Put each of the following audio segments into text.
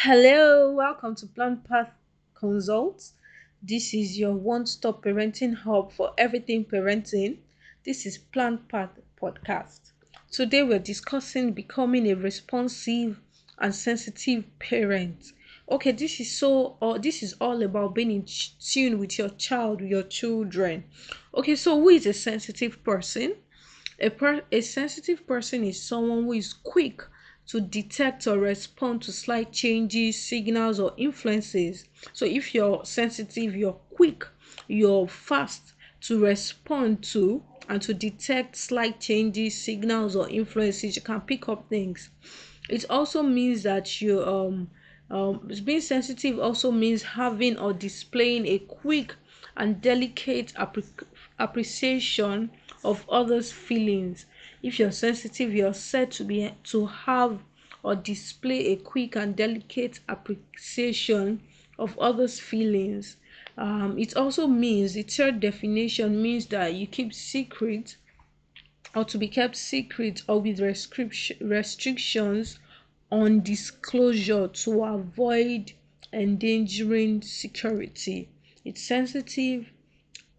Hello, welcome to Plant Path Consults. This is your one stop parenting hub for everything parenting. This is Plant Path Podcast. Today, we're discussing becoming a responsive and sensitive parent. Okay, this is so, uh, this is all about being in tune with your child, your children. Okay, so who is a sensitive person? A, per- a sensitive person is someone who is quick to detect or respond to slight changes, signals, or influences. So, if you're sensitive, you're quick, you're fast to respond to and to detect slight changes, signals, or influences. You can pick up things. It also means that you um, um being sensitive also means having or displaying a quick and delicate appreciation of others' feelings. If you're sensitive, you're said to be to have or display a quick and delicate appreciation of others' feelings. Um, it also means the third definition means that you keep secret or to be kept secret or with restrictions on disclosure to avoid endangering security. It's sensitive.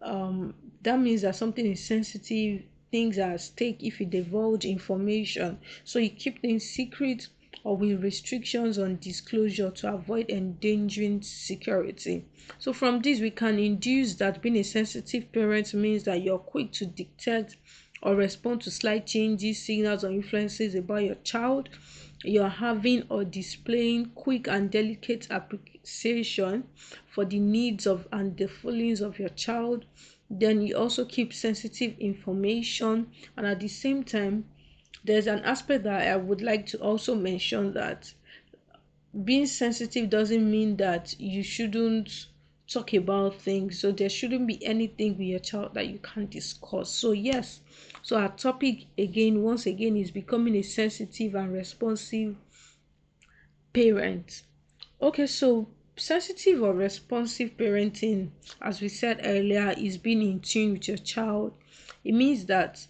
Um, that means that something is sensitive things are at stake if you divulge information. So you keep things secret or with restrictions on disclosure to avoid endangering security. So from this, we can induce that being a sensitive parent means that you're quick to detect or respond to slight changes, signals, or influences about your child. You're having or displaying quick and delicate appreciation for the needs of and the feelings of your child then you also keep sensitive information. And at the same time there's an aspect that i would like to also mention that being sensitive doesn't mean that you shouldn't talk about things. So there shouldn't be anything with your child that you can't discuss. So yes so our topic again once again is becoming a sensitive and responsive parent. Okay so sensitive or responsive parenting, as we said earlier, is being in tune with your child. It means that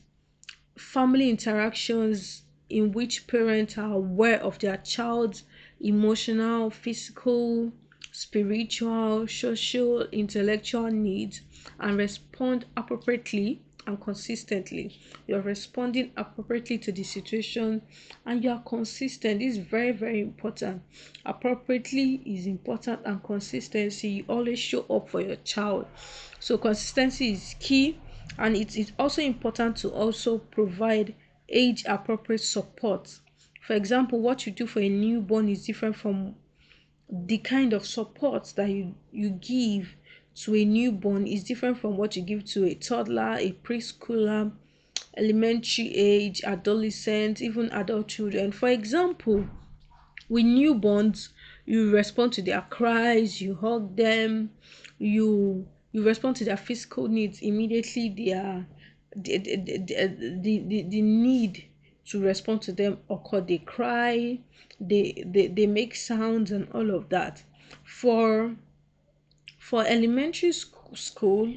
family interactions in which parents are aware of their child's emotional, physical, spiritual, social, intellectual needs and respond appropriately and consistently. You're responding appropriately to the situation and you are consistent. This is very, very important. Appropriately is important and consistency. You always show up for your child. So consistency is key and it is also important to also provide age appropriate support. For example, what you do for a newborn is different from the kind of support that you, you give to a newborn is different from what you give to a toddler, a preschooler, elementary age, adolescent, even adult children. For example, with newborns, you respond to their cries, you hug them, you you respond to their physical needs immediately. Their the the, the, uh, the, the, the need to respond to them occur. They cry, they, they they make sounds and all of that. For for elementary school,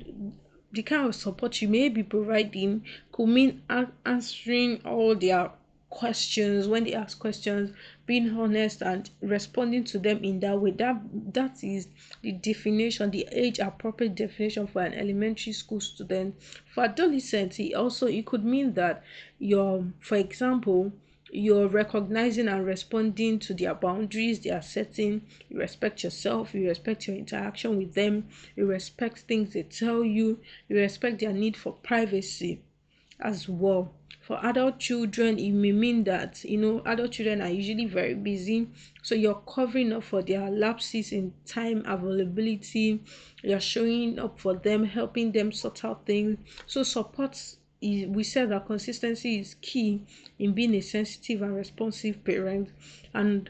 the kind of support you may be providing could mean answering all their questions when they ask questions being honest and responding to them in that way. That that is the definition the age appropriate definition for an elementary school student. For adolescents it also it could mean that your for example you're recognizing and responding to their boundaries they are setting. You respect yourself you respect your interaction with them you respect things they tell you you respect their need for privacy as well. For adult children it may mean that you know adult children are usually very busy. So you're covering up for their lapses in time availability. You're showing up for them helping them sort out things. So support we said that consistency is key in being a sensitive and responsive parent and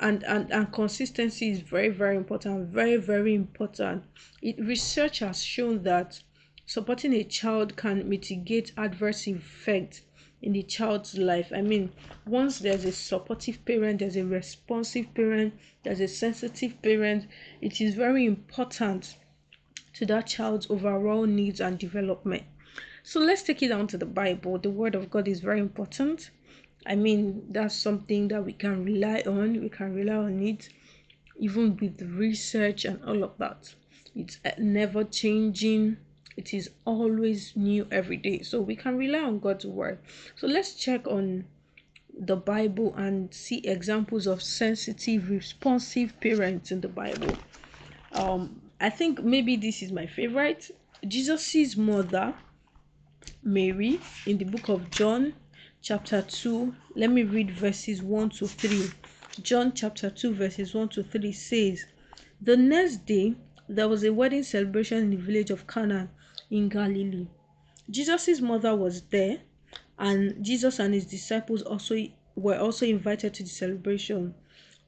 and and, and consistency is very very important very very important it research has shown that supporting a child can mitigate adverse effects in the child's life. I mean, once there's a supportive parent, there's a responsive parent, there's a sensitive parent, it is very important to that child's overall needs and development. So let's take it down to the Bible. The Word of God is very important. I mean, that's something that we can rely on. We can rely on it, even with research and all of that. It's never changing. It is always new every day. So we can rely on God's word. So let's check on the Bible and see examples of sensitive, responsive parents in the Bible. Um, I think maybe this is my favorite. Jesus' mother, Mary, in the book of John, chapter 2. Let me read verses 1 to 3. John chapter 2, verses 1 to 3 says, The next day there was a wedding celebration in the village of Cana in Galilee. Jesus' mother was there, and Jesus and his disciples also were also invited to the celebration.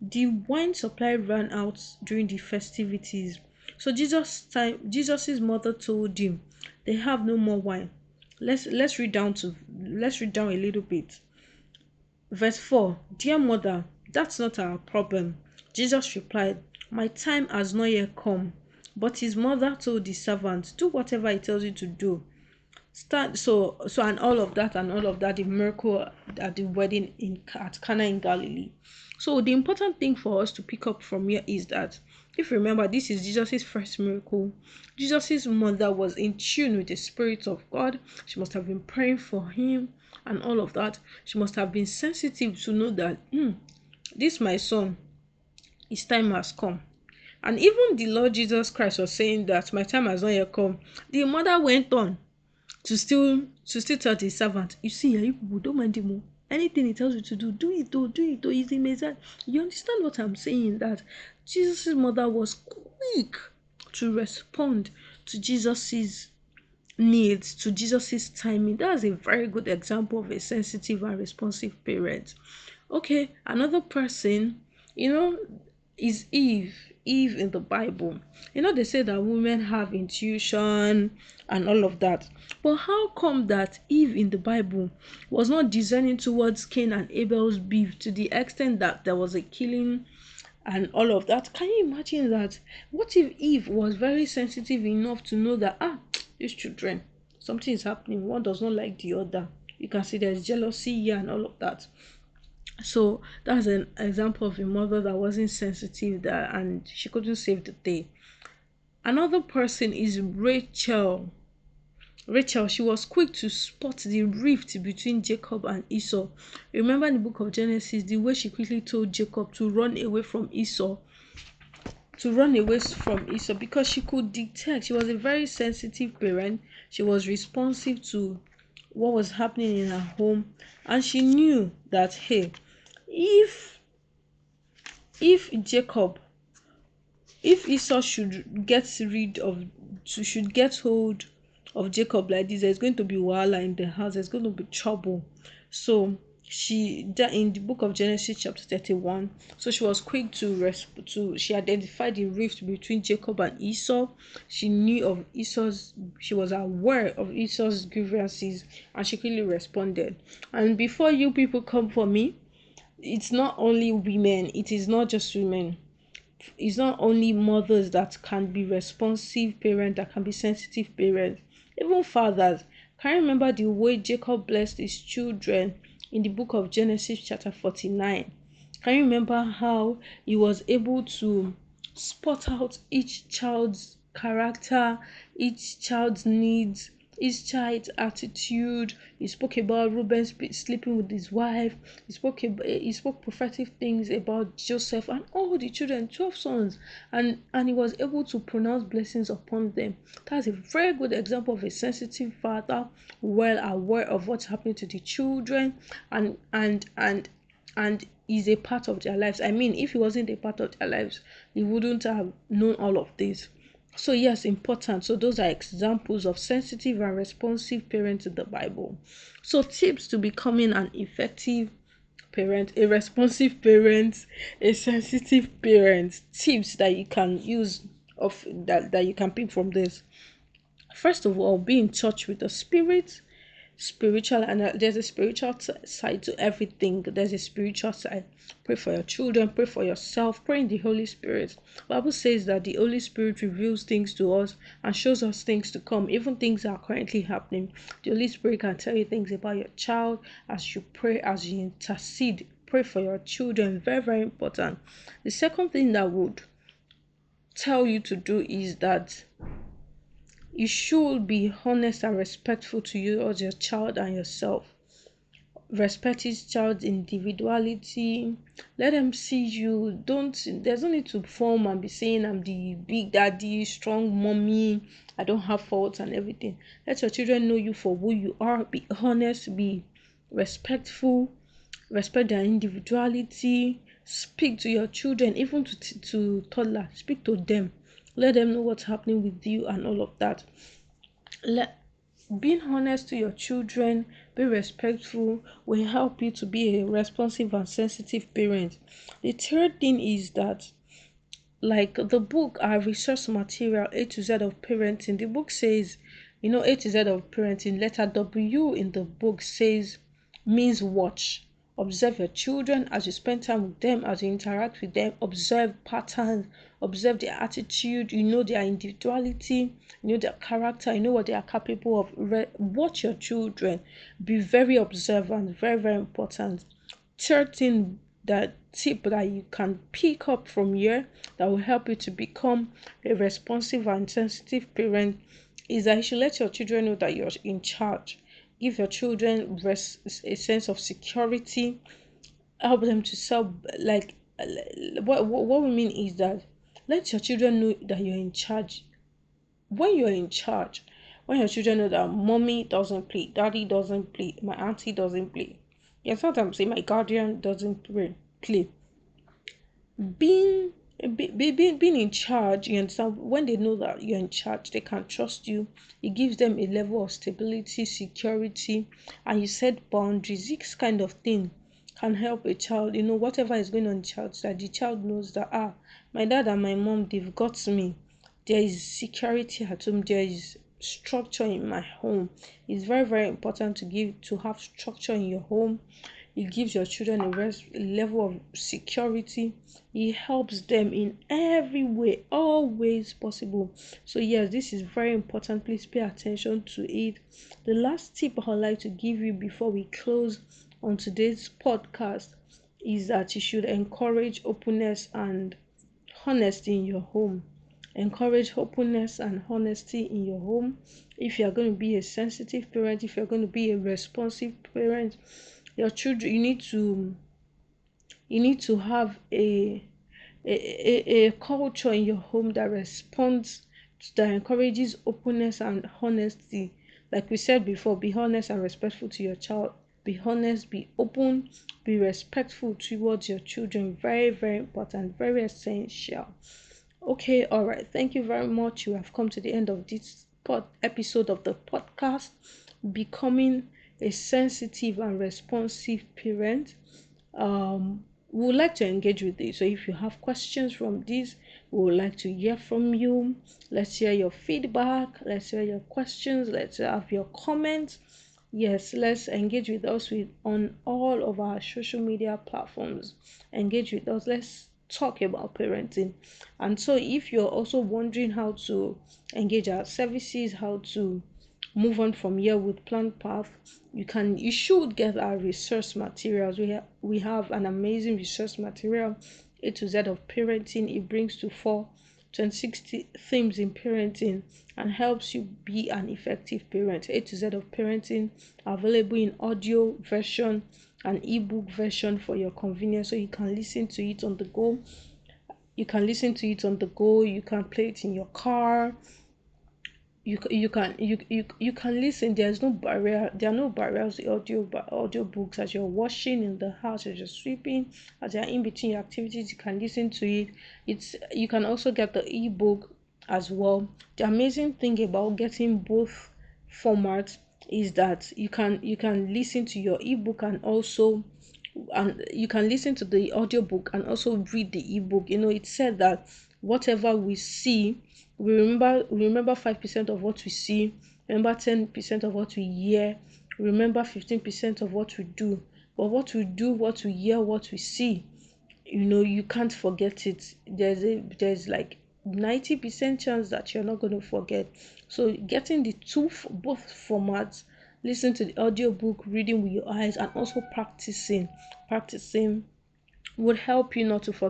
The wine supply ran out during the festivities. So Jesus time Jesus's mother told him, They have no more wine let's let's read down to let's read down a little bit. Verse 4 dear mother that's not our problem. Jesus replied my time has not yet come but his mother told the servant do whatever he tells you to do. Start so so and all of that and all of that the miracle at the wedding in at cana in galilee. So the important thing for us to pick up from here is that if you remember, this is Jesus' first miracle. Jesus' mother was in tune with the Spirit of God. She must have been praying for him and all of that. She must have been sensitive to know that hmm, this my son, his time has come. And even the Lord Jesus Christ was saying that my time has not yet come. The mother went on to still to still tell the servant, you see, you people don't mind him. Anything he tells you to do, do it, do, do it, it. He's Messiah. You understand what I'm saying? That Jesus' mother was quick to respond to Jesus's needs, to Jesus's timing. That's a very good example of a sensitive and responsive parent. Okay, another person, you know, is Eve. Eve in the Bible. You know, they say that women have intuition and all of that. But how come that Eve in the Bible was not discerning towards Cain and Abel's beef to the extent that there was a killing and all of that? Can you imagine that? What if Eve was very sensitive enough to know that, ah, these children, something is happening, one does not like the other? You can see there's jealousy here and all of that so that's an example of a mother that wasn't sensitive that and she couldn't save the day. Another person is rachel. Rachel she was quick to spot the rift between jacob and esau. Remember in the book of genesis the way she quickly told jacob to run away from esau to run away from esau because she could detect she was a very sensitive parent. She was responsive to what was happening in her home and she knew that hey if if jacob if esau should get rid of should get hold of jacob like this there's going to be wahala in the house there's going to be trouble. So she that in the book of genesis chapter 31 so she was quick to resp to she identified the rift between jacob and esau. She knew of esau's she was aware of esau's grievances and she quickly responded. And before you people come for me it's not only women it is not just women. It's not only mothers that can be responsive parents that can be sensitive parents even fathers. Can you remember the way jacob blessed his children in the book of genesis chapter 49 can you remember how he was able to spot out each child's character each child's needs his child's attitude. He spoke about Reuben sleeping with his wife. He spoke about, he spoke prophetic things about Joseph and all the children, twelve sons, and and he was able to pronounce blessings upon them. That's a very good example of a sensitive father, well aware of what's happening to the children, and and and and is a part of their lives. I mean, if he wasn't a part of their lives, he wouldn't have known all of this. So, yes, important. So, those are examples of sensitive and responsive parents in the Bible. So, tips to becoming an effective parent, a responsive parent, a sensitive parent, tips that you can use of that, that you can pick from this. First of all, be in touch with the spirit, spiritual and uh, there's a spiritual side to everything. There's a spiritual side. Pray for your children pray for yourself pray in the holy spirit. Bible says that the holy spirit reveals things to us and shows us things to come. Even things that are currently happening. The holy spirit can tell you things about your child as you pray as you intercede. Pray for your children very very important. The second thing that would tell you to do is that you should be honest and respectful to you as your child and yourself. Respect each child's individuality. Let them see you. Don't there's no need to form and be saying I'm the big daddy, strong mommy, I don't have faults and everything. Let your children know you for who you are. Be honest, be respectful, respect their individuality. Speak to your children, even to, to toddlers. Speak to them let them know what's happening with you and all of that. Let being honest to your children be respectful will help you to be a responsive and sensitive parent. The third thing is that like the book our resource material a to z of parenting. The book says you know a to z of parenting letter w in the book says means watch observe your children as you spend time with them as you interact with them observe patterns observe their attitude you know their individuality you know their character you know what they are capable of. Re- watch your children. Be very observant very very important. Third thing that tip that you can pick up from here that will help you to become a responsive and sensitive parent is that you should let your children know that you're in charge give your children a sense of security help them to self like what, what we mean is that let your children know that you're in charge. When you're in charge when your children know that mommy doesn't play daddy doesn't play my auntie doesn't play yeah sometimes say my guardian doesn't play. Being be, be, being in charge you understand? When they know that you're in charge they can trust you. It gives them a level of stability security and you set boundaries. This kind of thing can help a child you know whatever is going on in child that the child knows that ah my dad and my mom they've got me. There is security at home. There is structure in my home. It's very very important to give to have structure in your home it gives your children a, rest, level of security. It helps them in every way all ways possible. So yes this is very important. Please pay attention to it. The last tip i'd like to give you before we close on today's podcast is that you should encourage openness and honesty in your home. Encourage openness and honesty in your home. If you are going to be a sensitive parent if you're going to be a responsive parent your children you need to you need to have a a, a, culture in your home that responds that encourages openness and honesty. Like we said before be honest and respectful to your child. Be honest be open be respectful towards your children. Very very important very essential. Okay all right. Thank you very much. You have come to the end of this pod episode of the podcast. Becoming a sensitive and responsive parent um, we would like to engage with you. So if you have questions from this we would like to hear from you. Let's hear your feedback. Let's hear your questions. Let's have your comments. Yes let's engage with us with on all of our social media platforms. Engage with us. Let's talk about parenting. And so if you're also wondering how to engage our services how to move on from here with plan path. You can you should get our resource materials. We have we have an amazing resource material a to z of parenting. It brings to four 26 themes in parenting and helps you be an effective parent. A to z of parenting available in audio version and ebook version for your convenience. So you can listen to it on the go. You can listen to it on the go. You can play it in your car you you can you you, you can listen. There's no barrier there are no barriers to audio audio books as you're washing in the house as you're sweeping as you're in between your activities you can listen to it. It's you can also get the ebook as well. The amazing thing about getting both formats is that you can you can listen to your ebook and also and you can listen to the audiobook and also read the ebook. You know it said that whatever we see we remember we remember 5% of what we see remember 10% of what we hear remember 15% of what we do. But what we do, what we hear, what we see, you know, you can't forget it. There's a there's like 90% chance that you're not going to forget. So getting the two both formats, listen to the audiobook, reading with your eyes, and also practicing, practicing would help you not to forget